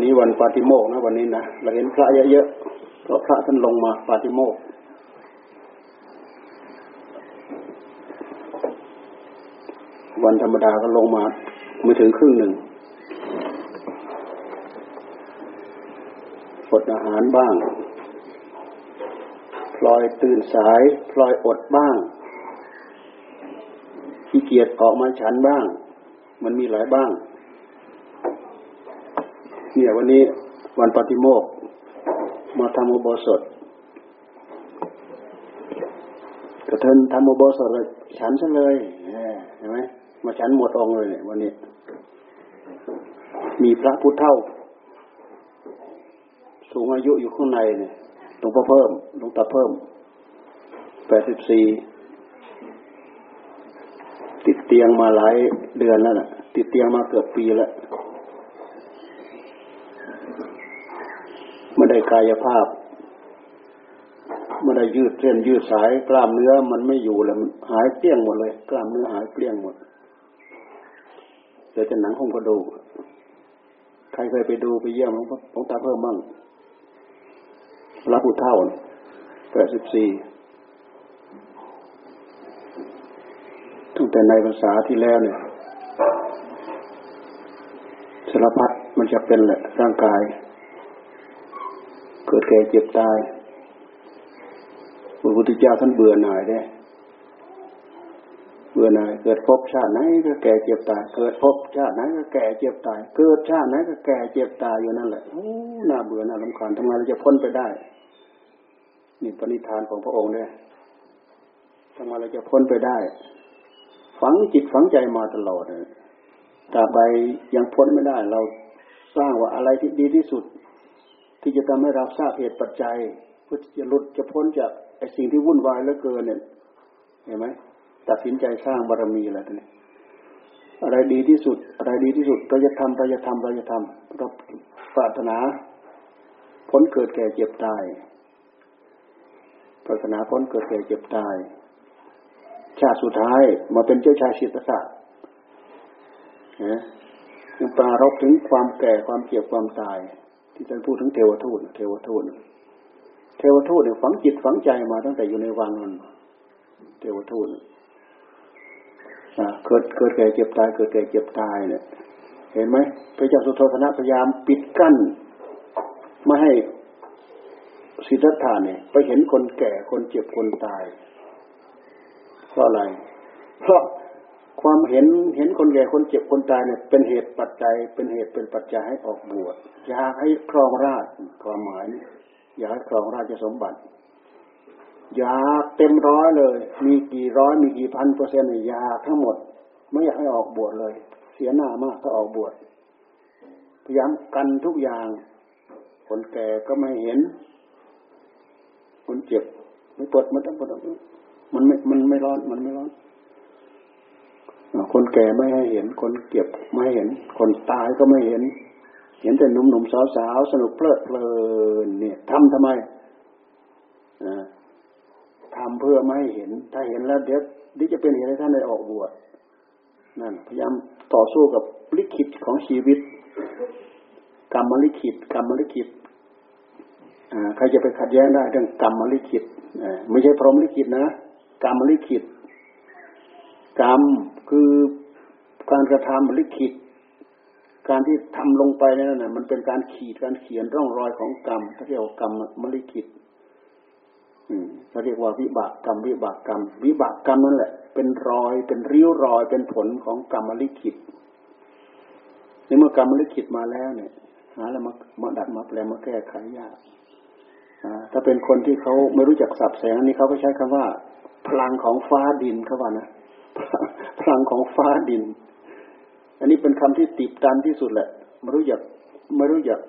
วันนี้วันปาติโมกนะ วันนี้นะเราเห็นพระเยอะๆเพราะพระท่านลงมาปาติโมกวันธรรมดาก็ลงมาไม่ถึงครึ่งหนึ่งอดอาหารบ้าง พลอยตื่นสาย พลอยอดบ้างขี้เกียจออกมาฉันบ้าง มันมีหลายบ้าง เนี่ยวันนี้วันปฏิโมกมาทำอุโบสถกระเทินทำอุโบสถเลยฉันซะเลยเห็นไหมมาฉันหมดองเลยเนี่ยวันนี้ มีพระพุทธเท่า สูงอายุอยู่ข้างในเนี่ยหลวงพ่อเพิ่มหลวงตาเพิ่มแปดสิบสี่ติดเตียงมาหลายเดือนแล้วน่ะ ติดเตียงมาเกือบปีแล้ว ไม่ได้กายภาพไม่ได้ยืดเส้นยืดสายกล้ามเนื้อมันไม่อยู่แล้วมันหายเกลี้ยงหมดเลย กล้ามเนื้อหายเกลี้ยงหมดเดี๋ยวจะหนังคงกระดูกใครเคยไปดูไปเยี่ยมหลวงตาเพิ่มมั่งรับผู้เท่าแปดสิบสี่ตั้งแต่ในภาษาที่แล้วเนี่ยสารพัดมันจะเป็นแหละร่างกาย เกิดแก่เจ็บตายพระพุทธเจ้าท่านเบื่อหน่ายได้เบื่อหน่าย เกิดพบชาติไหนก็แก่เจ็บตาย เกิดพบชาติไหนก็แก่เจ็บตาย เกิดชาติไหนก็แก่เจ็บตายอยู่นั่นแหละโอ้น่าเบื่อน่าลำคาญทำไมเราจะพ้นไปได้ นี่ปณิธานของพระองค์เนี่ยทำไมเราจะพ้นไปได้ ฝังจิตฝังใจมาตลอดเลยตราบใดยังพ้นไม่ได้ เราสร้างว่าอะไรที่ดีที่สุด ที่จะทำให้เราทราบเหตุปัจจัยเพื่อจะหลุดจะพ้นจากไอ้สิ่งที่วุ่นวายเหลือเกินเนี่ยเห็นไหมตัดสินใจสร้างบารมีแล้วนี่อะไรดีที่สุด อะไรดีที่สุดเราจะทำเราจะทำเราจะทำเราปรารถนาพ้นเกิดแก่เจ็บตายปรารถนาพ้นเกิดแก่เจ็บตายชาติสุดท้ายมาเป็นเจ้าชายสิทธัตถะนะยังปรารบถึงความแก่ความเจ็บความตาย ที่ท่านพูดถึงเทวทูตเทวทูตเทวทูตเนี่ยฝังจิตฝังใจมาตั้งแต่อยู่ในวังนั้นเทวทูตเกิดเกิดแก่เจ็บตาย เกิดแก่เจ็บตายเนี่ย เห็นไหมพระเจ้าสุโธธนะพยายามปิดกั้นไม่ให้สิทธัตถะเนี่ย ไปเห็นคนแก่คนเจ็บคนตาย เพราะอะไร เพราะ ความเห็นเห็นคนแก่คนเจ็บคนตายเนี่ยเป็นเหตุปัจจัย เป็นเหตุเป็นปัจจัยให้ออกบวชอยากให้ครองราชความหมายอยากให้ครองราชสมบัติอยากเต็มร้อยเลย มีกี่ร้อยมีกี่พันเปอร์เซ็นต์อยากทั้งหมด ไม่อยากให้ออกบวชเลย เสียหน้ามากถ้าออกบวชพยายามกันทุกอย่าง คนแก่ก็ไม่เห็น คนเจ็บไม่ปวดไม่ต้องปวดมันไม่มันไม่ร้อนมันไม่ร้อน คนแก่ไม่ให้เห็น คนเก็บไม่เห็น คนตายก็ไม่เห็น เห็นแต่หนุ่มๆสาวๆสนุกเพลิดเพลินเนี่ยทำทำไมอ่าทำเพื่อไม่ให้เห็น ถ้าเห็นแล้วเดี๋ยวดิจะเป็นเหตุให้ท่านได้ออกบวชนั่นพยายามต่อสู้กับลิขิตของชีวิต กรรมลิขิตกรรมลิขิตใครจะไปขัดแย้งได้เรื่องกรรมลิขิตไม่ใช่พรหมลิขิตนะกรรมลิขิต กรรมคือการกระทำลิขิตการที่ทำลงไปนั่นน่ะมันเป็นการขีดการเขียนร่องรอยของกรรมถ้าเรียกว่ากรรมมลิขิตเขาเรียกว่าวิบากกรรมวิบากกรรม วิบากกรรมนั่นแหละ เป็นรอยเป็นริ้วรอยเป็นผลของกรรมมลิขิตในเมื่อกรรมมลิขิตมาแล้วเนี่ยหาแล้วมามาดัดมาแปลมาแก้ไขยากถ้าเป็นคนที่เขาไม่รู้จักสับแสงนี่เขาก็ใช้คำว่า พลังของฟ้าดินเขาว่านะ พลังของฟ้าดิน อันนี้เป็นคำที่ติดตันที่สุดแหละไม่รู้จักไม่รู้จัก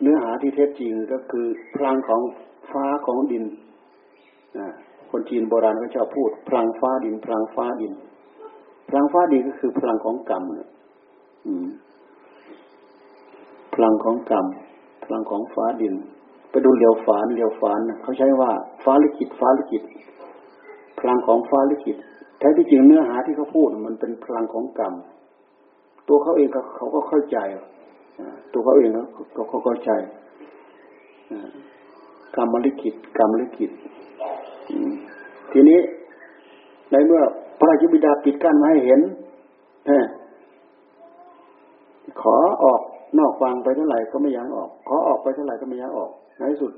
เนื้อหาที่แท้จริงก็คือพลังของฟ้าของดินคนจีนโบราณเขาชอบพูด พลังฟ้าดิน พลังฟ้าดิน พลังฟ้าดินก็คือพลังของกรรมนะพลังของกรรม พลังของฟ้าดิน ไปดูเหลียวฝานเหลียวฝานเขาใช้ว่า ฟ้าลิขิตฟ้าลิขิตพลังของฟ้าลิขิต ท้ที่จริงเนื้อหาที่เขาพูดมันเป็นพลังของกรรม ตัวเขาเองเขาก็เข้าใจตัวเขาเองเขาเขาเข้าใจกรรมลิขิตกรรมลิขิตทีนี้ในเมื่อพระราชบิดาปิดกั้นมาให้เห็นขอออกนอกฟังไปเท่าไหร่ก็ไม่ยังออก ขอออกไปเท่าไหร่ก็ไม่ยังออก ในที่สุด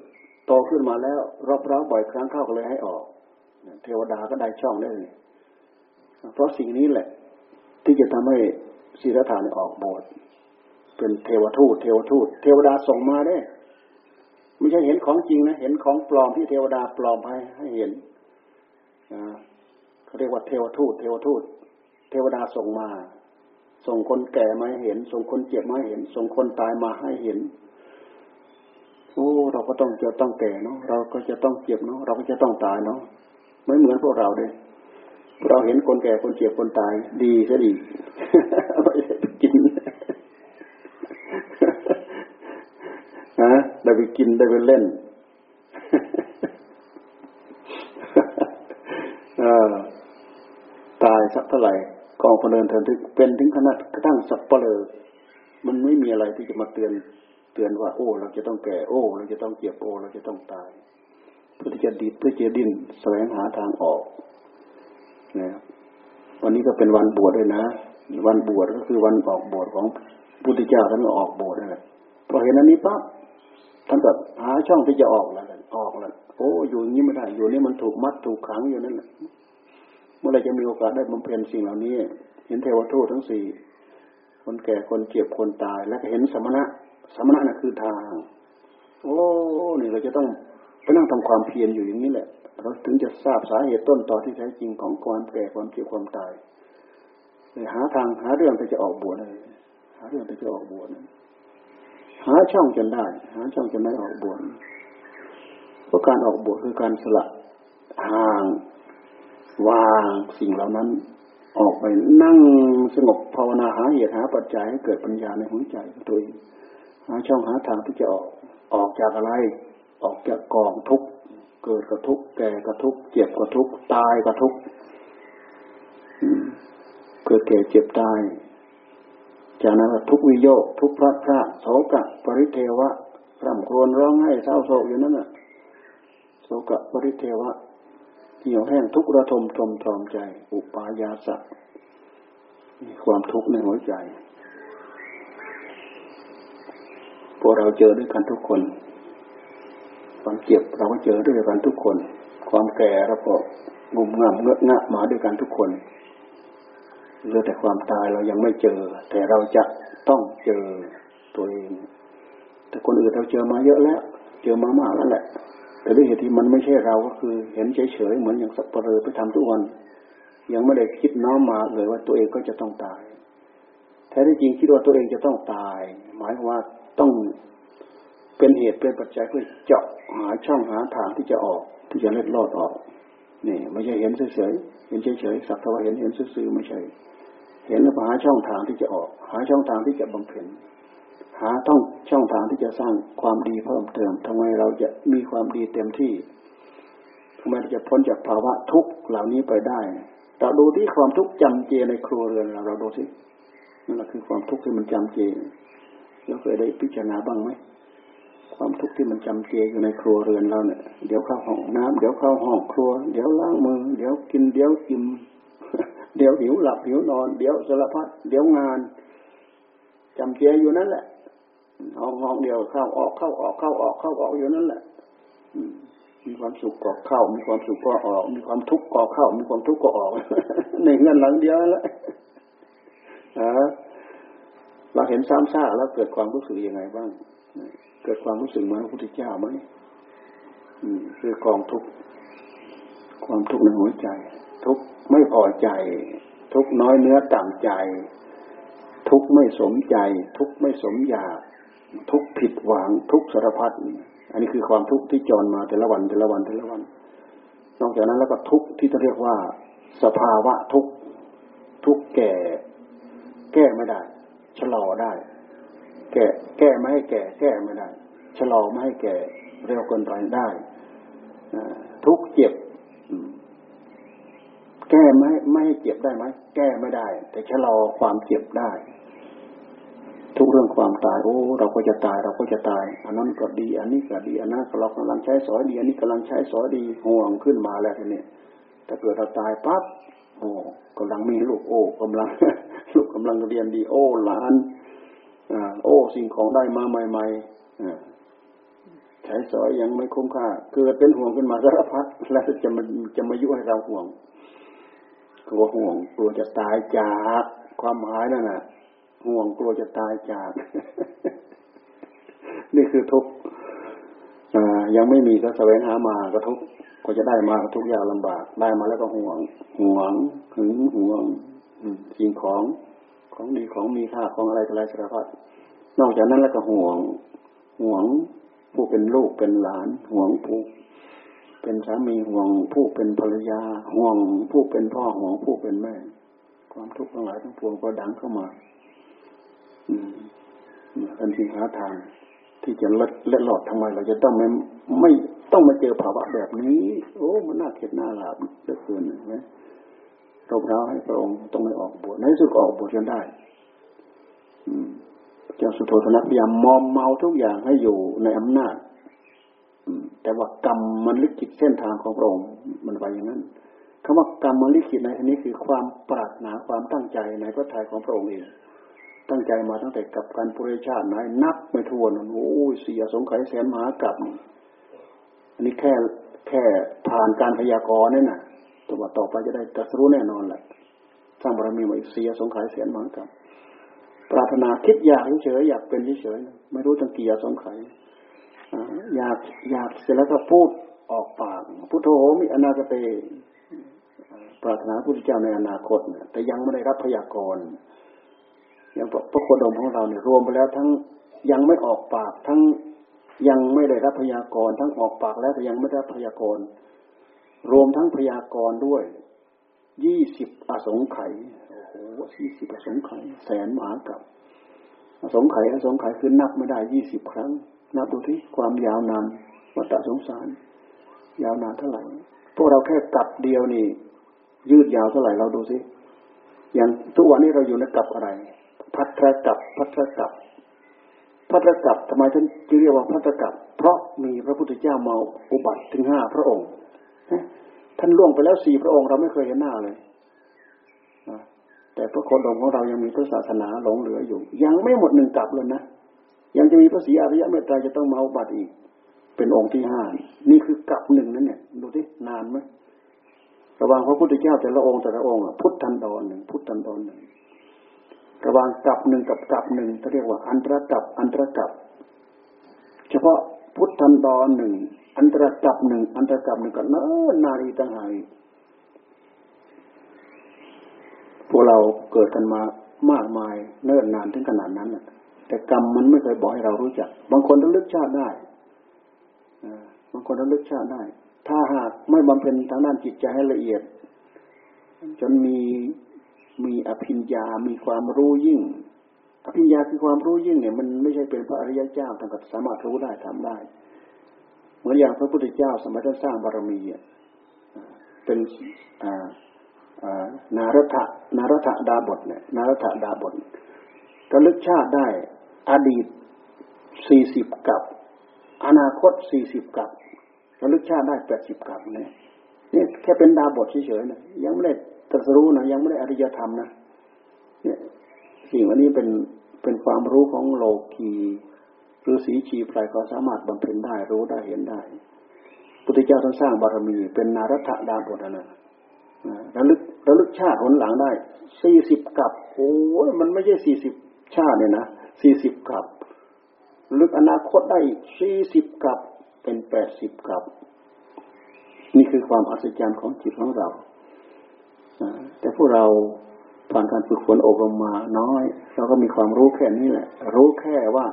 โตขึ้นมาแล้วรอบร้าบ่อยครั้งเข้าก็เลยให้ออก เทวดาก็ได้ช่องได้เลย เพราะสิ่งนี้แหละ ที่จะทำให้ศีรธานออกบทเป็นเทวทูตเทวทูต เทวดาส่งมาได้ ไม่ใช่เห็นของจริงนะ เห็นของปลอมที่เทวดาปลอมให้ให้เห็นเขาเรียกว่าเทวทูต เทวทูต เทวดาส่งมา ส่งคนแก่มาเห็น ส่งคนเจ็บมาเห็น ส่งคนตายมาให้เห็นโอ้เราก็ต้องจะต้องแก่เนาะเราก็จะต้องเจ็บเนาะเราก็จะต้องตายเนาะไม่เหมือนพวกเราเลย เราเห็นคนแก่คนเจ็บคนตาย ดีซะดีไม่ได้กินฮะได้ไปกินได้ไปเล่นตายสักเท่าไหร่กองพเนินเทินทึกเป็นถึงขนาดกระทั่งสับเปลือมันไม่มีอะไรที่จะมาเตือนเตือนว่า โอ้ เราจะต้องแก่โอ้ เราจะต้องเจ็บโอ้ เราจะต้องตายเพื่อที่จะดิบเพื่อจะดิ้นแสวงหาทางออก นะวันนี้ก็เป็นวันบวชด้วยนะ วันบวชก็คือวันออกบวชของพุทธเจ้าท่านออกบวชนั่นแหละพอเห็นอันนี้ปั๊บท่านก็หาช่องที่จะออกแล้วออกแล้วโอ้อยู่อย่างนี้ไม่ได้ อยู่นี่มันถูกมัดถูกขังอยู่นั่นแหละเมื่อไรจะมีโอกาสได้บำเพ็ญสิ่งเหล่านี้ เห็นเทวทูตทั้งสี่คนแก่คนเจ็บคนตาย แล้วก็เห็นสมณะสมณะน่ะคือทาง โอ้นี่เราจะต้อง ไปนั่งทำความเพียรอยู่อย่างนี้แหละ เราถึงจะทราบสาเหตุต้นต่อที่แท้จริงของความแก่ความเจ็บความตายเลยหาทางหาเรื่องที่จะออกบวชเลย หาเรื่องที่จะออกบวชหาช่องจนได้ หาช่องจนได้ออกบวชเพราะการออกบวชคือการสละห่างวางสิ่งเหล่านั้น ออกไปนั่งสงบภาวนาหาเหตุหาปัจจัยให้เกิดปัญญาในหัวใจตัวเองหาช่องหาทางที่จะออกออกจากอะไร ออกจากกองทุกข์เกิดกระทุกแก่กระทุกเจ็บกระทุกตายกระทุกเกิดแก่เจ็บตาย จากนั้นทุกวิโยคทุกพระพระโศกะปริเทวะร่ำครวญร้องไห้เศร้าโศกอยู่นั่นน่ะโศกะปริเทวะเหี่ยวแห้งทุกระทมทมทรอมใจ อุปายาสะความทุกข์ในหัวใจ พวกเราเจอด้วยกันทุกคน ความเจ็บเราก็เจอด้วยกันทุกคน ความแก่เราก็งุมง่ำเงอะงะมาด้วยกันทุกคนเหลือแต่ความตายเรายังไม่เจอ แต่เราจะต้องเจอตัวเอง แต่คนอื่นเราเจอมาเยอะแล้ว เจอมามากแล้วแหละ แต่ด้วยเหตุที่มันไม่ใช่เราก็คือ เห็นเฉยๆเหมือนอย่างสับปะเลอไปทำทุกวัน ยังไม่ได้คิดน้อมมาเลยว่าตัวเองก็จะต้องตายแท้ที่จริงคิดว่าตัวเองจะต้องตาย หมายว่าต้อง เป็นเหตุเป็นปัจจัยเพื่อเจาะหาช่องหาทางที่จะออกที่จะเล็ดลอดออกนี่ไม่ใช่เห็นเฉยๆเห็นเฉยๆสักแต่ว่าเห็นเห็นซื่อๆไม่ใช่ เห็นแล้วหาช่องทางที่จะออก หาช่องทางที่จะบำเพ็ญหาต้องช่องทางที่จะสร้างความดีเพิ่มเติมทำไมเราจะมีความดีเต็มที่ทำไมเราจะพ้นจากภาวะทุกข์เหล่านี้ไปได้เราดูที่ความทุกข์จำเจในครัวเรือนเราเราดูสินั่นแหละคือความทุกข์ที่มันจำเจเราเคยได้พิจารณาบ้างไหม ความทุกข์ที่มันจำเจอยู่ในครัวเรือนเราเนี่ย เดี๋ยวเข้าห้องน้ำเดี๋ยวเข้าห้องครัว เดี๋ยวล้างมือ เดี๋ยวกิน เดี๋ยวกินเดี๋ยวหิวหลับหิวนอน เดี๋ยวสารพัด เดี๋ยวงานจำเจอยู่นั่นแหละ ห้องห้องเดียวเข้าออกเข้าออกเข้าออกเข้าออกอยู่นั่นแหละมีความสุขก็เข้า มีความสุขก็ออก มีความทุกข์ก็เข้า มีความทุกข์ก็ออกในเงินหลังเดียวแล้วเราเห็นซ้ำซากแล้วเกิดความรู้สึกยังไงบ้าง เกิดความรู้สึกเหมือนพระพุทธเจ้าไหมคือกองทุกข์ความทุกข์ในหัวใจ ทุกไม่พอใจ ทุกน้อยเนื้อต่ำใจ ทุกไม่สมใจ ทุกไม่สมอยาก ทุกผิดหวัง ทุกสารพัดอันนี้คือความทุกข์ที่จรมาแต่ละวันแต่ละวันแต่ละวัน นอกจากนั้นแล้วก็ทุกที่จะเรียกว่า สภาวะทุกทุกแก่ แก้ไม่ได้ ชะลอได้ แก้แก้ไม่ให้แก่ แก้ไม่ได้ชะลอไม่ให้แก่ เร็วเกินไปได้ทุกเจ็บแก้ไม่ไม่ให้เจ็บได้ไหมแก้ไม่ได้ แต่ชะลอความเจ็บได้ ทุกเรื่องความตายโอ้เราก็จะตายเราก็จะตายอันนั้นก็ดี อันนี้ก็ดีอันนั้นเรากำลังใช้สอยดีอันนี้กำลังใช้สอยดีห่วงขึ้นมาแล้วทีนี้ถ้าเกิดเราตายปั๊บโอ้กำลังมีลูกโอ้กำลังลูกกำลังเรียนดีโอ้หลาน โอ้สิ่งของได้มาใหม่ๆอ่าใช้สอยยังไม่คุ้มค่า เกิดเป็นห่วงขึ้นมาสารพัดแล้วจะมันจะมายุ่ให้เราห่วงกลัวห่วงกลัวจะตายจากความหมายนั่นน่ะ ห่วงกลัวจะตายจาก นี่คือทุกข์ยังไม่มีก็แสวงหามาก็ทุกก็จะได้มาทุกข์ยากลำบาก ได้มาแล้วก็ห่วง ห่วงหึงห่วงสิ่งของ ของดีของมีค่าของอะไรอะไรสารพัดนอกจากนั้นแล้วก็ห่วงห่วงผู้เป็นลูกเป็นหลาน ห่วงผู้เป็นสามีห่วงผู้เป็นภรรยา ห่วงผู้เป็นพ่อห่วงผู้เป็นแม่ ความทุกข์ทั้งหลายทั้งปวงก็ดังเข้ามาทันทีหาทาง ที่จะเล็ดเล็ดหลอดทำไม เราจะต้องไม่ไม่ต้องมาเจอภาวะแบบนี้ โอ้ มันน่าเข็ดหน้าหลาบเหลือเกินไห มรบเร้าให้พระองค์ต้องไม่ออกบวชในสุดออกบวชจนได้เจ้าสุโธทนะพยายามมอมเมาทุกอย่างให้อยู่ในอำนาจแต่ว่ากรรมมันลิขิตเส้นทางของพระองค์มันไปอย่างนั้นคำว่ากรรมมันลิขิตในที่นี้คือความปรารถนาความตั้งใจในพระทัยของพระองค์เองตั้งใจมาตั้งแต่กับการปุริชาติไหนนับไม่ทวนโอ้ยเสียสงไขยแสนมหากรับอันนี้แค่แค่ผ่านการพยากรณ์นี่น่ะ ตัวต่อไปจะได้ตรัสรู้แน่นอนแหละสร้างบารมีมาอีกเสียสงไขยแสนมหากรับปรารถนาคิดอยากเฉยอยากเป็นเฉยไม่รู้ตั้งกี่สงไขยอยากอยากเสร็จแล้วก็พูดออกปากพุทโธมีอนาคตปรารถนาพุทธเจ้าในอนาคตแต่ยังไม่ได้รับพยากรณ์อย่างพระโคดมของเราเนี่ยรวมไปแล้วทั้งยังไม่ออกปากทั้งยังไม่ได้รับพยากรณ์ทั้งออกปากแล้วแต่ยังไม่ได้รับพยากรณ์ รวมทั้งพยากรณ์ด้วยยี่สิบอสงไขยโอ้โหยี่สิบอสงไขยแสนมหากับอสงไขยอสงไขยคือนับไม่ได้ยี่สิบครั้ง นับดูที่ความยาวนานวัฏสงสาร ยาวนานเท่าไหร่ พวกเราแค่กลับเดียวนี่ ยืดยาวเท่าไหร่เราดูสิอย่างทุกวันนี้เราอยู่ในกลับอะไร พัทรกับพัทรกับพัทรกับทำไมท่านจึงเรียกว่าพัทรกับเพราะมีพระพุทธเจ้ามาอุบัติถึงห้าพระองค์ ท่านล่วงไปแล้วสี่พระองค์เราไม่เคยเห็นหน้าเลยแต่พระโคดมของเรายังมีพระศาสนาหลงเหลืออยู่ ยังไม่หมดหนึ่งกลับเลยนะ ยังจะมีพระศรีอริยะเมตตาจะต้องมาอุบัติอีก เป็นองค์ที่ห้านี่คือกลับหนึ่งนั่นเนี่ยดูดินานไหมระหว่างพระพุทธเจ้าแต่ละองค์แต่ละองค์พุทธันดรหนึ่งพุทธันดรหนึ่งระหว่างกับหนึ่งกับกับหนึ่งเขาเรียกว่าอันตรกับอันตรกับ เฉพาะพุทธันดรหนึ่ง อันตรกับหนึ่งอันตรกับหนึ่งก็เนิ่นนารีต่างหากพวกเราเกิดกันมามากมายเนิ่นนานถึงขนาดนั้นแต่กรรมมันไม่เคยบอกให้เรารู้จัก บางคนระลึกชาติได้บางคนระลึกชาติได้ ถ้าหากไม่บำเพ็ญทางด้านจิตใจให้ละเอียด จนมีมีอภิญญา มีความรู้ยิ่ง อภิญญาคือความรู้ยิ่งเนี่ย มันไม่ใช่เป็นพระอริยเจ้าทำกับสามารถรู้ได้ทำได้ มือนอย่างพระพุทธเจ้าสมัยท่านสร้างบารมีอะเป็นนารถะนารถะดาบทเนี่ยนารถะดาบทระลึกชาติได้อดีตสี่สิบกับ อนาคตสี่สิบกับระลึกชาติได้แปดสิบกับเนี่ยนี่แค่เป็นดาบทเฉยๆนะยังไม่ได้ตรัสรู้นะยังไม่ได้อริยธรรมนะเนี่ยสิ่งอันนี้เป็นเป็นความรู้ของโลกี หรือสีชีพไรก็สามารถบำเพ็ญได้รู้ได้เห็นได้ พุทธเจ้าท่านสร้างบารมีเป็นนารัตดาบทนะระลึกระลึกชาติหนหลังได้สี่สิบกับโอ้ยมันไม่ใช่สี่สิบชาติเนี่ยนะสี่สิบกับลึกอนาคตได้สี่สิบกับเป็นแปดสิบกับ นี่คือความอัศจรรย์ของจิตของเราแต่พวกเราผ่านการฝึกฝนอบรมมาน้อย เราก็มีความรู้แค่นี้แหละ รู้แค่ว่า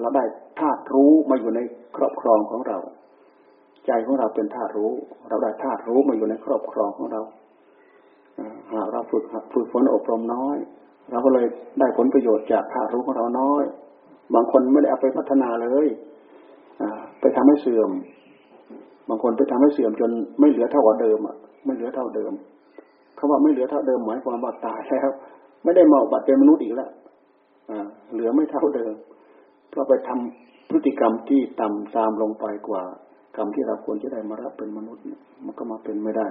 เราได้ธาตุรู้มาอยู่ในครอบครองของเรา ใจของเราเป็นธาตุรู้ เราได้ธาตุรู้มาอยู่ในครอบครองของเราหากเราฝึกฝึกฝนอบรมน้อย เราก็เลยได้ผลประโยชน์จากธาตุรู้ของเราน้อย บางคนไม่ได้เอาไปพัฒนาเลยไปทำให้เสื่อม บางคนไปทำให้เสื่อมจนไม่เหลือเท่าเดิมอะไม่เหลือเท่าเดิมคำว่าไม่เหลือเท่าเดิมหมายความว่าตายแล้วไม่ได้มาบัตรเป็นมนุษย์อีกแล้วเหลือไม่เท่าเดิม เพราะไปทำพฤติกรรมที่ต่ำซามลงไปกว่ากรรมที่เราควรจะได้มารับเป็นมนุษย์มันก็มาเป็นไม่ได้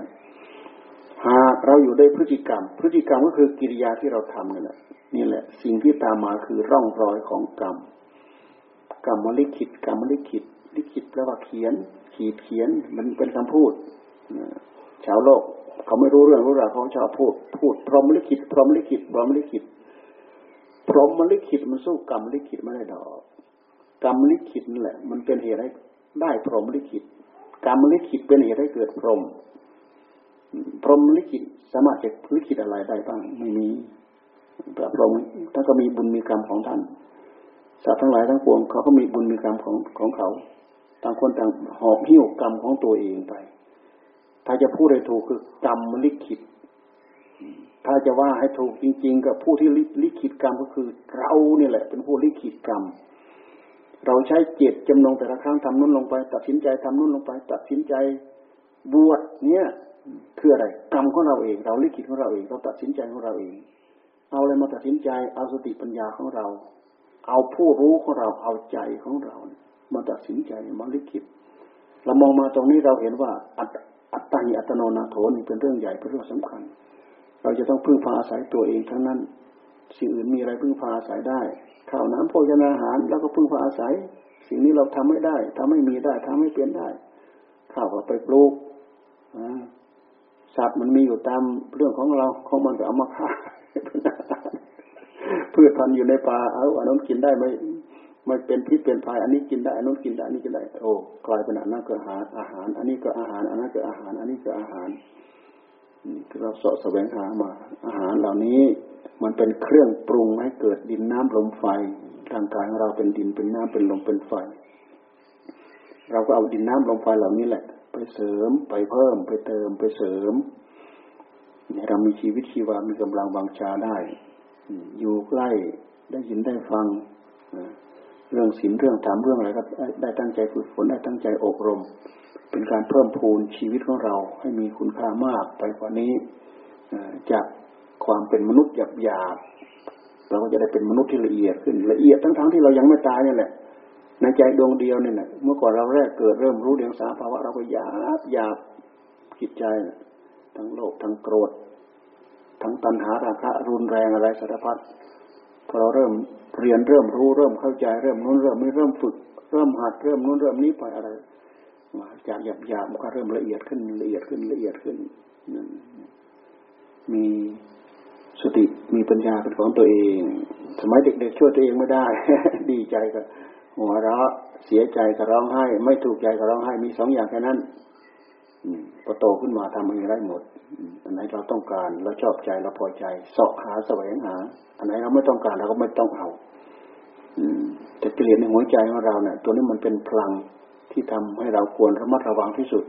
หากเราอยู่ด้วยพฤติกรรม พฤติกรรมก็คือกิริยาที่เราทำนี่แหละนี่แหละ สิ่งที่ตามมาคือร่องรอยของกรรมกรรมลิขิตกรรมลิขิตลิขิตแปลว่าเขียน ขีดเขียนมันเป็นคำพูดชาวโลก เขาไม่รู้เรื่องรู้ราวเขาชอบพูด พูดพรหมลิขิตพรหมลิขิตพรหมลิขิตพรหมลิขิตมันสู้กรรมลิขิตไม่ได้ดอก กรรมลิขิตนั่นแหละ มันเป็นเหตุให้ได้พรหมลิขิตกรรมลิขิตเป็นเหตุให้เกิดพรหมพรหมลิขิตสามารถจะลิขิตอะไรได้บ้างไม่มีพระพรหมท่านก็มีบุญมีกรรมของท่านสัตว์ทั้งหลายทั้งปวงเขาก็มีบุญมีกรรมของของเขาต่างคนต่างหอบหิ้วกรรมของตัวเองไป ถ้าจะพูดให้ถูกคือกรรมลิขิต ถ้าจะว่าให้ถูกจริง ๆ กับผู้ที่ลิขิตกรรมก็คือเราเนี่ยแหละ เป็นผู้ลิขิตกรรม เราใช้เจตจำนงแต่ละครั้งทำนู้นลงไป ตัดสินใจทำนู้นลงไป ตัดสินใจบวชเนี่ยคืออะไรกรรมของเราเอง เราลิขิตของเราเอง เราตัดสินใจของเราเอง เอาอะไรมาตัดสินใจเอาสติปัญญาของเรา เอาผู้รู้ของเราเอาใจของเรา มาตัดสินใจมาลิขิตเรามองมาตรงนี้เราเห็นว่าอัตอัตาหิอัตโนนาโถนี่เป็นเรื่องใหญ่เป็นเรื่องสำคัญ เราจะต้องพึ่งพาอาศัยตัวเองทั้งนั้น สิ่งอื่นมีอะไรพึ่งพาอาศัยได้ ข้าวน้ำโภชนาอาหารแล้วก็พึ่งพาอาศัย สิ่งนี้เราทำไม่ได้ทำไม่มีได้ทำไม่เปลี่ยนได้ ข้าวก็ไปปลูกสัตว์มันมีอยู่ตามเรื่องของเราของมันก็เอามาฆ่าพืชพันธุ์อยู่ในป่าเอาอันนั้นกินได้ไหมไม่เป็นพิษเป็นภัยอันนี้กินได้อันนู้นกินได้อันนี้กินได้โอ้กลายเป็นอันนั้นก็อาหารอาหาร อันนี้ก็อาหาร อันนั้นก็อาหาร อันนี้ก็อาหาร เราสาะแสวงหามา อาหารเหล่านี้มันเป็นเครื่องปรุงให้เกิดดินน้ำลมไฟร่างกายของเราเป็นดินเป็นน้ำเป็นลมเป็นไฟ เราก็เอาดินน้ำลมไฟเหล่านี้แหละ ไปเสริมไปเพิ่ม ไปเติมไปเสริมเรามีชีวิตชีวามีกำลังวังชาได้ อยู่ใกล้ได้ยินได้ฟังเรื่องศีลเรื่องธรรมเรื่องอะไรก็ได้ตั้งใจฝึกฝนได้ตั้งใจอบรม เป็นการเพิ่มพูนชีวิตของเราให้มีคุณค่ามากไปกว่านี้จากความเป็นมนุษย์หยาบหยาบเราก็จะได้เป็นมนุษย์ที่ละเอียดขึ้นละเอียดทั้งๆที่เรายังไม่ตายนี่แหละในใจดวงเดียวนี่แหละเมื่อก่อนเราแรกเกิดเริ่มรู้เดียงสาภาวะเราก็หยาบหยาบจิตใจทั้งโลภทั้งโกรธ ทั้งตัณหาราคะรุนแรงอะไรสารพัดพอเราเริ่มเรียนเริ่มรู้เริ่มเข้าใจเริ่มนู้นเริ่มนี้เริ่มฝึก เริ่มหัดเริ่มนู้นเริ่มนี้ไปอะไร มาจากหยาบหยาบมันก็เริ่มละเอียดขึ้นละเอียดขึ้นละเอียดขึ้นมีสติมีปัญญาเป็นของตัวเอง สมัยเด็กๆช่วยตัวเองไม่ได้ ดีใจก็หัวเราะเสียใจก็ร้องไห้ ไม่ถูกใจก็ร้องไห้มีสองอย่างแค่นั้นพอโตขึ้นมาทำอะไรได้หมด อันไหนเราต้องการเราชอบใจเราพอใจสาะหาแสวงหา อันไหนเราไม่ต้องการเราก็ไม่ต้องเอาแต่เกิเลสในหัวใจของเราเนี่ยตัวนี้มันเป็นพลัง ที่ทำให้เราควรระมัดระวังที่สุด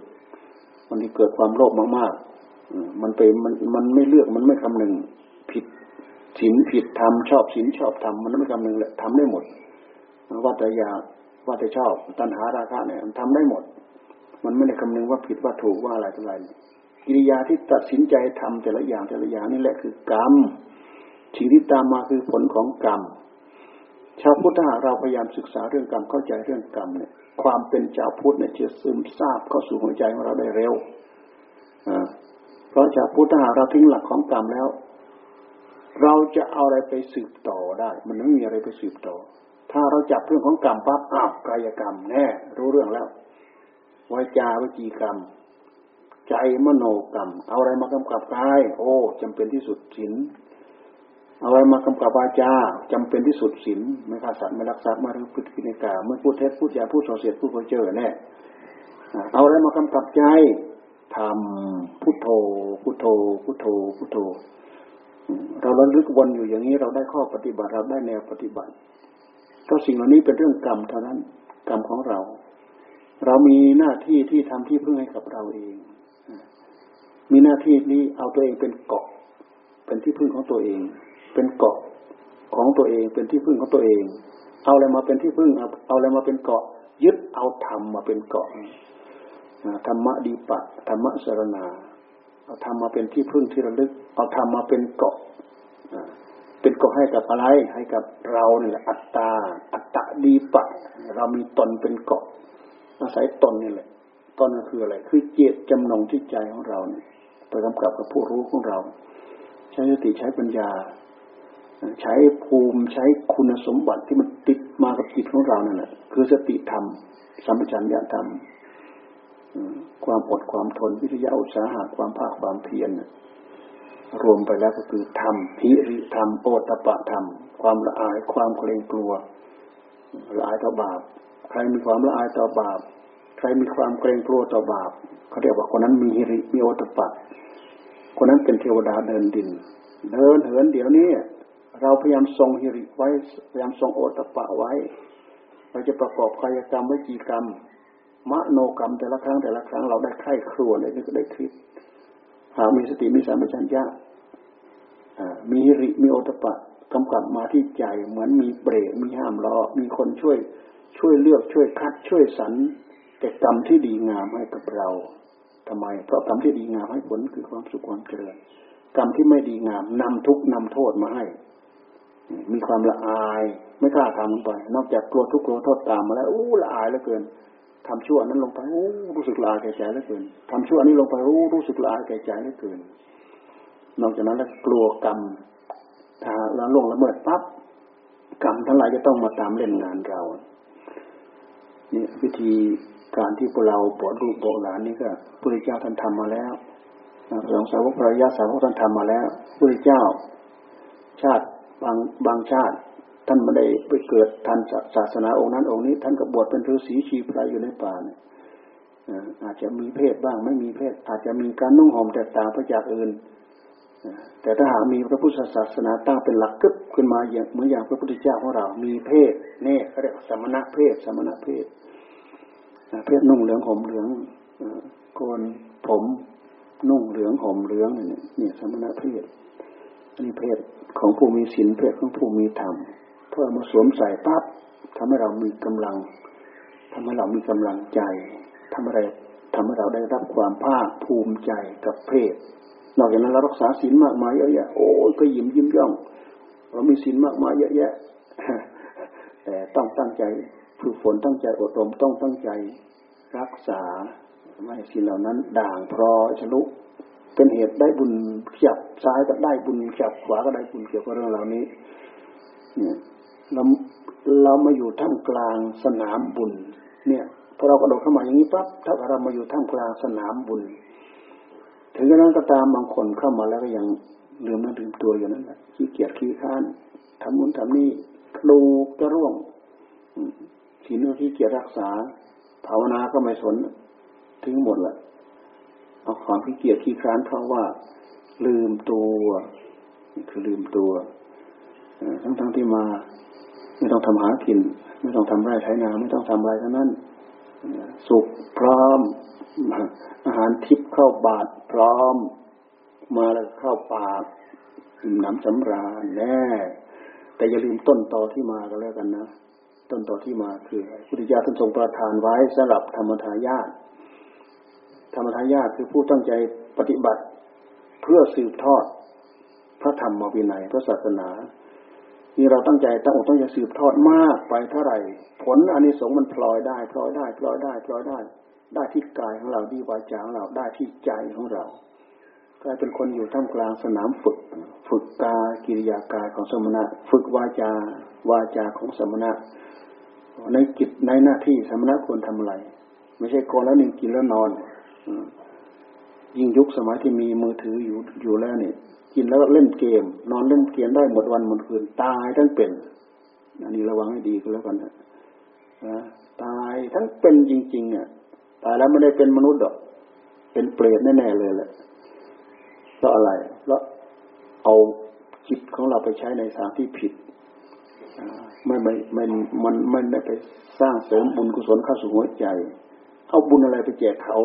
มันที่เกิดความโลภมากๆมันไปมันมันไม่เลือกมันไม่คำนึงผิดศีลผิดทำชอบศีลชอบทำมันไม่คำนึงแหละทำได้หมดว่าแต่อยากว่าแต่ชอบตัณหาราคะเนี่ยมันทำได้หมด มันไม่ได้คำนึงว่าผิดว่าถูกว่าอะไรอะไรกิริยาที่ตัดสินใจทำแต่ละอย่างแต่ละอย่างนี่แหละคือกรรมสิ่งที่ตามมาคือผลของกรรม ชาวพุทธหาเราพยายามศึกษาเรื่องกรรมเข้าใจเรื่องกรรมเนี่ยความเป็นชาวพุทธเนี่ยจะซึมซาบเข้าสู่หัวใจของเราได้เร็วเพราะชาวพุทธหาเราทิ้งหลักของกรรมแล้ว เราจะเอาอะไรไปสืบต่อได้ มันไม่มีอะไรไปสืบต่อ ถ้าเราจับเรื่องของกรรมปั๊บอ้าวกายกรรมแน่ รู้เรื่องแล้ววาจาวิจีกรรม ใจมโนกรรม เอาอะไรมากำกับกาย โอ้จำเป็นที่สุดศีล เอาอะไรมากำกับวาจาจำเป็นที่สุดศีลไม่ฆ่าสัตว์ไม่ลักทรัพย์ไม่รู้พฤติกิริยาไม่พูดเท็จพูดยาพูดส่อเสียดพูดเพ้อเจ้อแน่เอาอะไรมากำกับใจทำพุทโธ พุทโธ พุทโธ พุทโธ เราระลึกวนอยู่อย่างนี้เราได้ข้อปฏิบัติเราได้แนวปฏิบัติเพราะสิ่งเหล่านี้เป็นเรื่องกรรมเท่านั้นกรรมของเรา เรามีหน้าที่ที่ทำที่พึ่งให้กับเราเอง มีหน้าที่นี้เอาตัวเองเป็นเกาะเป็นที่พึ่งของตัวเอง เป็นเกาะของตัวเองเป็นที่พึ่งของตัวเอง เอาอะไรมาเป็นที่พึ่งเอาเอาอะไรมาเป็นเกาะ ยึดเอาธรรมมาเป็นเกาะธรรมะดีปะธรรมะสรณาเอาธรรมมาเป็นที่พึ่งที่ระลึก เอาธรรมมาเป็นเกาะเป็นเป็นเกาะให้กับอะไรให้กับเราเนี่ยแหละอัตตา อัตตะดีปะ เรามีตนเป็นเกาะ อาศัยตนนี่แหละตนก็คืออะไร คือเจตจำนงที่ใจของเราเนี่ยไปกำกับกับผู้รู้ของเรา ใช้สติใช้ปัญญา ใช้ภูมิใช้คุณสมบัติที่มันติดมากับจิตของเรานั่นแหละคือสติธรรม สัมปชัญญะธรรมความอดความทนวิทยาอุตสาหะความภาคความเพียรรวมไปแล้วก็คือธรรมพิริธรรมโอตปะธรรม ความละอายความเกรงกลัวละอายต่อบาป ใครมีความละอายต่อบาป ใครมีความเกรงกลัวต่อบาปเขาเรียกว่าคนนั้นมีฮิริมีโอตปะ คนนั้นเป็นเทวดาเดินดิน เดินเหินเดี๋ยวนี้ เราพยายามทรงฮิริไว้ พยายามทรงโอตปะไว้ เราจะประกอบกายกรรมวิจีกรรม มโนกรรมแต่ละครั้งแต่ละครั้งเราได้ไข้ครัวเลยนี่ก็ได้คิดหากมีสติมีสัมปชัญญะมีฮิริมีโอตปะกำกับมาที่ใจเหมือนมีเบรกมีห้ามล้อมีคนช่วยช่วยเลือกช่วยคัดช่วยสรรแต่กรรมที่ดีงามให้กับเราทำไม เพราะกรรมที่ดีงามให้ผลคือความสุขความเจริญ กรรมที่ไม่ดีงามนำทุกนำโทษมาให้ มีความละอาย ไม่กล้าทำลงไป นอกจากกลัวทุกข์กลัวโทษตามมาแล้วอู้ละอายเหลือเกินทำชั่วนั้นลงไปอู้รู้สึกละอายแก่ใจเหลือเกินทำชั่วนี้ลงไปรู้รู้สึกละอายแก่ใจเหลือเกิน นอกจากนั้นแล้วกลัวกรรมถ้าเราล่วงละเมิดปั๊บกรรมทั้งหลายจะต้องมาตามเล่นงานเรานี่วิธีการที่พวกเราบวชลูกบหลานนี่ก็พระเจ้าท่านทำมาแล้วหลวงสาวกพระยาสาวกท่านทำมาแล้วพระเจ้า ชาติ บางบางชาติ ท่านไม่ได้ไปเกิดทันศาสนาองค์นั้นองค์นี้ ท่านก็บวชเป็นฤาษีชีพระอยู่ในป่าเนี่ยอาจจะมีเพศบ้างไม่มีเพศ อาจจะมีการนุ่งห่มแตกต่างไปจากอื่นแต่ถ้าหากมีพระพุทธศาสนาตั้งเป็นหลักกึบขึ้นมาอย่างเหมือนอย่างพระพุทธเจ้าของเรา มีเพศเน่เขาเรียกสมณะเพศ สมณะเพศเพศนุ่งเหลืองห่มเหลืองโกนผมนุ่งเหลืองห่มเหลืองเนี่ยเนี่ยสมณะเพศ นนี้เพศของผู้มีศีลเพศของผู้มีธรรมเพื่อมาสวมใส่ปั๊บทำให้เรามีกำลังทำให้เรามีกำลังใจทำอะไรทำให้เราได้รับความภาคภูมิใจกับเพศ นอกจากนั้นเรารักษาศีลมากมายเยอะแยะโอ้ยก็ยิ้มยิ้มย่อง เรามีศีลมากมายเยอะแยะ แต่ต้องตั้งใจฝึกฝนตั้งใจอดรมต้องตั้งใจรักษาไม่ศีลเหล่านั้นด่างพร้อชลุ เป็นเหตุได้บุญเขียบซ้ายก็ได้บุญเขียบขวาก็ได้บุญเกี่ยวกับเรื่องเหล่านี้ เนี่ยเราเรามาอยู่ท่ามกลางสนามบุญ เนี่ยพอเรากระโดดเข้ามาอย่างนี้ปั๊บถ้าเรามาอยู่ท่ามกลางสนามบุญ ถึงกระนั้นก็ตามบางคนเข้ามาแล้วก็ยังลืมนั่งลืมตัวอยู่นั่นแหละขี้เกียจขี้ค้านทำมุนทำนี่ลูกจะร่วงทีนู้ที่เกียจรักษา ภาวนาก็ไม่สนทิ้งหมดแหละ เอาความขี้เกียจขี้ค้านเพราะว่า ลืมตัวคือลืมตัวทั้งทั้งที่มาไม่ต้องทำหากิน ไม่ต้องทำไร่ไถนาไม่ต้องทำอะไรทั้งนั้นสุขพร้อม อาหารทิพย์เข้าบาตรพร้อม มาแล้วเข้าปากอิ่มน้ำสำราญแน่แต่อย่าลืมต้นตอที่มาก็แล้วกันนะ ต้นตอที่มาคือพุทธิยาท่านทรงประทานไว้สำหรับธรรมทายาทธ รรมทายาทคือผู้ตั้งใจปฏิบัติ เพื่อสืบทอด พระธรรมวินัยพระศาสนานี่เราตั้งใจตั้งอกตั้งใจสืบทอดมากไปเท่าไหร่ ผลอันนี้สงมันพลอยได้พลอยได้พลอยได้พลอยได้ ได้ที่กายของเราดีวาจาของเราได้ที่ใจของเรากลายเป็นคนอยู่ท่ามกลางสนามฝึก ฝึกกายกิริยากายของสมณะ ฝึกวาจา วาจาของสมณะ ในจิตในหน้าที่สมณะควรทำอะไร ไม่ใช่กนแล้วหนึ่งกินแล้วนอน ยิ่งยุคสมัยที่มีมือถืออยู่อยู่แล้วเนี่ยกินแล้วเล่นเกม นอนเล่นเกมได้หมดวันหมดคืนตายทั้งเป็น อันนี้ระวังให้ดีก็แล้วกันนะตายทั้งเป็นจริงๆอะตายแล้วไม่ได้เป็นมนุษย์หรอกเป็นเปรตแน่ๆเลยแหละเพราะอะไรเพราะเอาจิตของเราไปใช้ในทางที่ผิดไม่ไม่ไม่มันไม่ได้ไปสร้างเสริมบุญกุศลเข้าสู่หัวใจ เอาบุญอะไรไปแจกเขา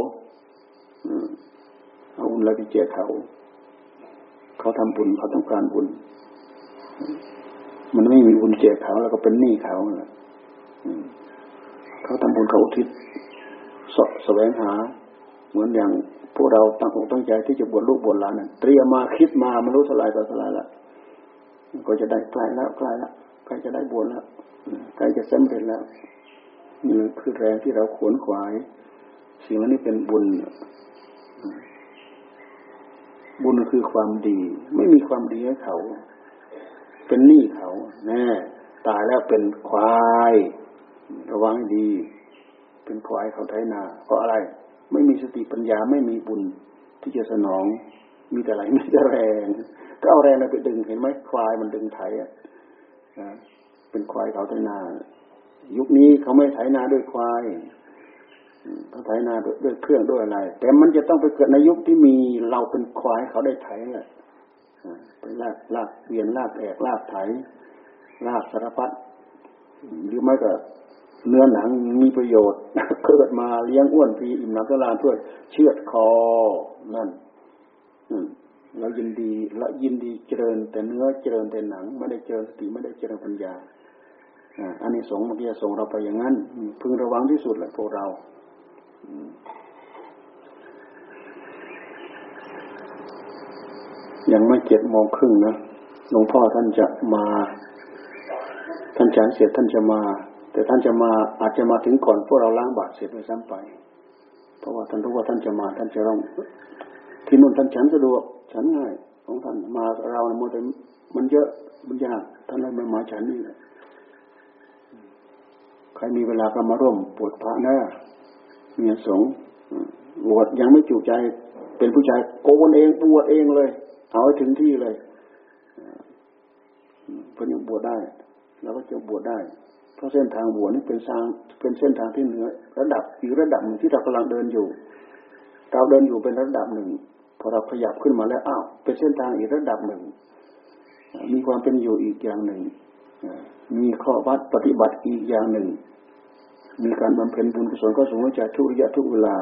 เอาบุญอะไรไปแจกเขา เขาทำบุญเขาต้องการบุญ มันไม่มีบุญแจกเขาแล้วก็เป็นหนี้เขาแหละเขาทำบุญเขาอุทิศสอบแสวงหา เหมือนอย่างพวกเราตั้งอกตั้งใจที่จะบวชลูกบวชหลานเตรียมมาคิดมาไม่รู้สลายต่อสลายละก็จะได้ใกล้แล้วใกล้แล้วใกล้จะได้บวชแล้วใกล้จะสำเร็จแล้วนี่คือแรงที่เราขวนขวาย สิ่งนี้เป็นบุญ บุญคือความดี ไม่มีความดีให้เขา เป็นหนี้เขาแน่ตายแล้วเป็นควาย ระวังให้ดี เป็นควายเขาไถนา เพราะอะไร ไม่มีสติปัญญาไม่มีบุญที่จะสนอง มีแต่อะไรมีแต่แรงก็เอาแรงไปดึงเห็นไหมควายมันดึงไถอะเป็นควายเขาไถนา ยุคนี้เขาไม่ไถนาด้วยควาย เขาไถนาด้วยเครื่องด้วยอะไร แต่มันจะต้องไปเกิดในยุคที่มีเราเป็นควายเขาได้ไถแหละไปลากลากเวียนลากแอกลากไถลากสารพัดหรือไม่ก็เนื้อหนังมีประโยชน์เกิดมาเลี้ยงอ้วนพีอิ่มหนักก็ลานเพื่อเชือดคอนั่นเรายินดีเรายินดีเจริญ แต่เนื้อเจริญแต่หนัง ไม่ได้เจริญสติไม่ได้เจริญปัญญาอันนี้สงฆ์เมื่อกี้ส่งเราไปอย่างนั้นพึงระวังที่สุดแหละพวกเรา ยังไม่เจ็ดโมงครึ่งนะหลวงพ่อท่านจะมา ท่านฉันเสร็จท่านจะมา แต่ท่านจะมาอาจจะมาถึงก่อนพวกเราล้างบาตรเสร็จไปซ้ำไป เพราะว่าท่านรู้ว่าท่านจะมา ท่านจะต้องที่นู่นท่านฉันสะดวกฉันง่าย ของท่านมาเราเนี่ยมันมันเยอะมันยากท่านเลยมามาฉันนี่แหละใครมีเวลาก็มาร่วมปวดพระนะ เมียสงบวชยังไม่จุใจ เป็นผู้ชายโกนเองบวชเองเลย เอาให้ถึงที่เลยเพื่อนยังบวชได้ แล้วก็จะบวชได้ เพราะเส้นทางบวชนี่เป็นทาง เป็นเส้นทางที่เหนือ ระดับอีกระดับหนึ่งที่เรากำลังเดินอยู่ เราเดินอยู่เป็นระดับหนึ่ง พอเราขยับขึ้นมาแล้วอ้าวเป็นเส้นทางอีกระดับหนึ่ง มีความเป็นอยู่อีกอย่างหนึ่งมีข้อวัดปฏิบัติอีกอย่างหนึ่ง มีการบำเพ็ญบุญกุศลก็สูงจากทุกระยะทุกเวลา